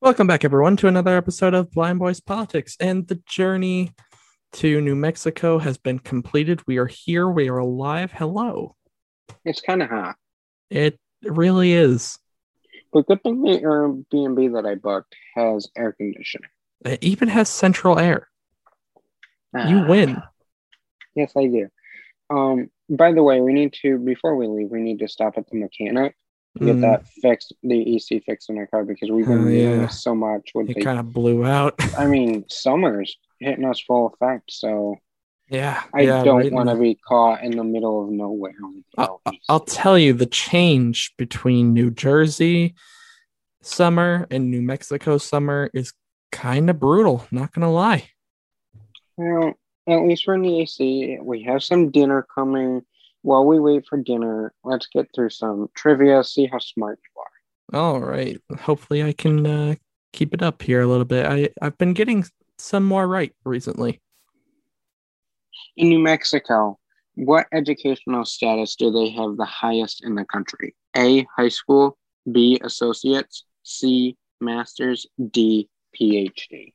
Welcome back, everyone, to another episode of Blind Boys Politics. And the journey to New Mexico has been completed. We are here. We are alive. Hello. It's kind of hot. It really is. But good thing the Airbnb that I booked has air conditioning. It even has central air. You Ah, win. Yes, I do. Um, by the way, we need to before we leave, we need to stop at the mechanic to get Mm, that fixed, the AC fixed in our car because we've been Oh, yeah. so much. With it the, kind of blew out. I mean, summer's hitting us full effect, so yeah. I yeah, don't right want to be caught in the middle of nowhere. I'll, I'll tell you the change between New Jersey summer and New Mexico summer is kind of brutal. Not going to lie. Well, at least we're in the AC. We have some dinner coming. While we wait for dinner, let's get through some trivia, see how smart you are. All right. Hopefully, I can uh, keep it up here a little bit. I I've been getting some more right recently. In New Mexico, what educational status do they have the highest in the country? A, high school, B, associates, C, master's, D, PhD.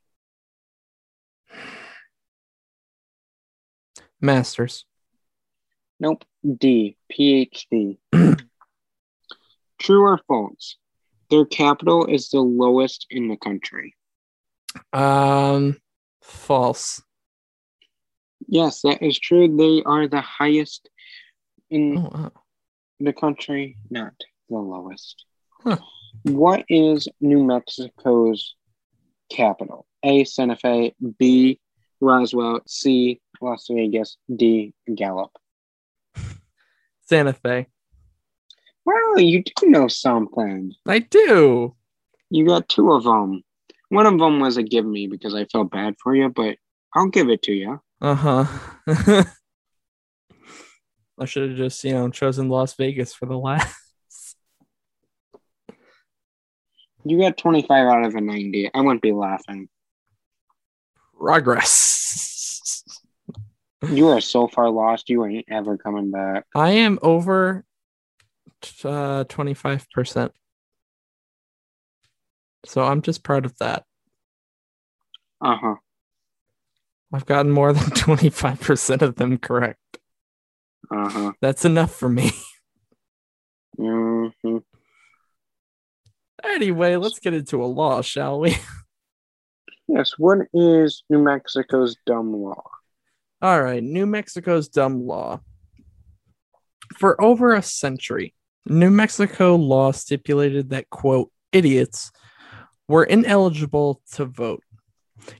Masters. Nope, D, PhD. True or false? Their capital is the lowest in the country. Um, false. Yes, that is true. They are the highest in Oh, wow. the country, not the lowest. Huh. What is New Mexico's capital? A. Santa Fe, B. Roswell, C. Las Vegas, D. Gallup. Santa Fe. Well, you do know something. I do. You got two of them. One of them was a give me because I felt bad for you, but I'll give it to you. Uh huh. I should have just, you know, chosen Las Vegas for the last. You got 25 out of a 90. I wouldn't be laughing. Progress. You are so far lost, you ain't ever coming back. I am over uh, 25%. So I'm just proud of that. Uh huh. I've gotten more than 25% of them correct. Uh huh. That's enough for me. hmm anyway, let's get into a law, shall we? Yes. What is New Mexico's dumb law? All right, New Mexico's dumb law. For over a century, New Mexico law stipulated that, quote, idiots were ineligible to vote.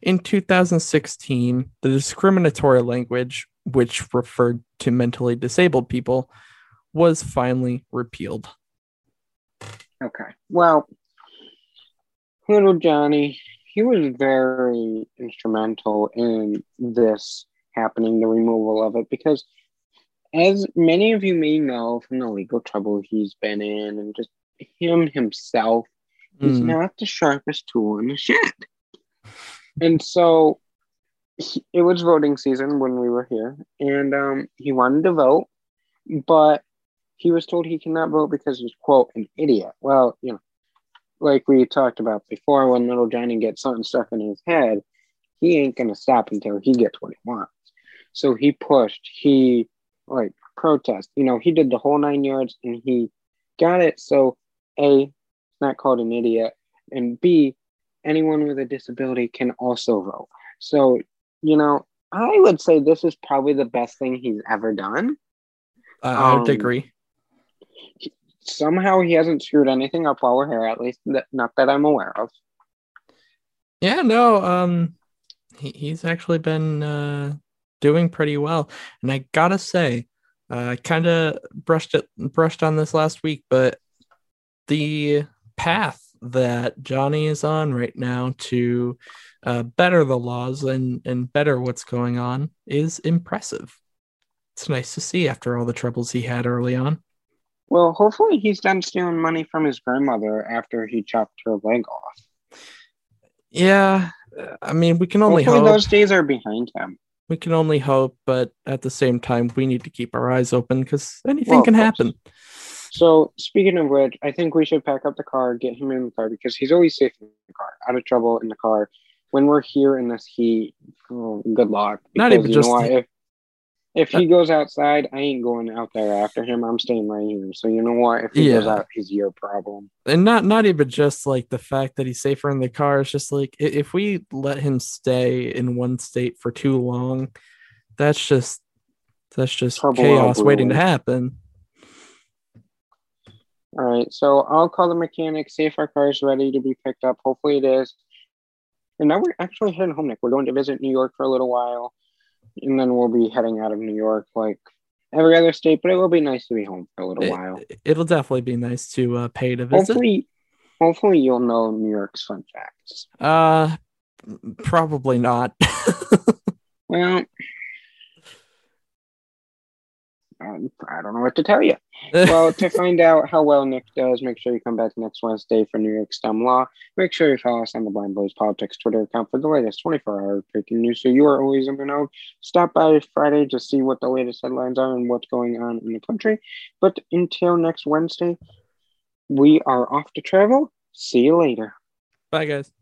In 2016, the discriminatory language, which referred to mentally disabled people, was finally repealed. Okay. Well, little Johnny, he was very instrumental in this happening, the removal of it, because as many of you may know from the legal trouble he's been in and just him himself, he's Mm, not the sharpest tool in the shed. And so he- it was voting season when we were here, and um, he wanted to vote, but he was told he cannot vote because he's quote an idiot. Well, you know, like we talked about before, when little Johnny gets something stuck in his head, he ain't gonna stop until he gets what he wants. So he pushed, he like protest, you know, he did the whole nine yards and he got it. So A, it's not called an idiot, and B, anyone with a disability can also vote. So, you know, I would say this is probably the best thing he's ever done. I, I would um, agree. Somehow he hasn't screwed anything up while we're here, at least that, not that I'm aware of. Yeah, no, um, he, he's actually been uh, doing pretty well, and I gotta say, uh, I kind of brushed it brushed on this last week, but the path that Johnny is on right now to uh, better the laws and and better what's going on is impressive. It's nice to see after all the troubles he had early on. Well, hopefully he's done stealing money from his grandmother after he chopped her leg off. Yeah, I mean, we can only hopefully hope. those days are behind him. We can only hope, but at the same time, we need to keep our eyes open because anything Well, can happen. So speaking of which, I think we should pack up the car, get him in the car because he's always safe in the car, out of trouble in the car. When we're here in this heat, oh, good luck. Not even just- what? If, if he uh, goes outside, I ain't going out there after him. I'm staying right here. So you know what? If he goes out, he's your problem. and not not even just like the fact that he's safer in the car it's just like if we let him stay in one state for too long that's just that's just Trouble chaos waiting to happen All right. So I'll call the mechanic, see if our car is ready to be picked up. Hopefully it is. And now we're actually heading home, Nick. We're going to visit New York for a little while. And then we'll be heading out of New York like every other state, but it will be nice to be home for a little while. it, it'll definitely be nice to uh, pay to visit Hopefully, hopefully you'll know New York's fun facts. uh probably not Well, um, I don't know what to tell you. Well, to find out how well Nick does, make sure you come back next Wednesday for New York's dumb Law. Make sure you follow us on the Blind Boys Politics Twitter account for the latest 24 hour breaking news so you are always in the know. Stop by Friday to see what the latest headlines are and what's going on in the country. But until next Wednesday, we are off to travel. See you later. bye guys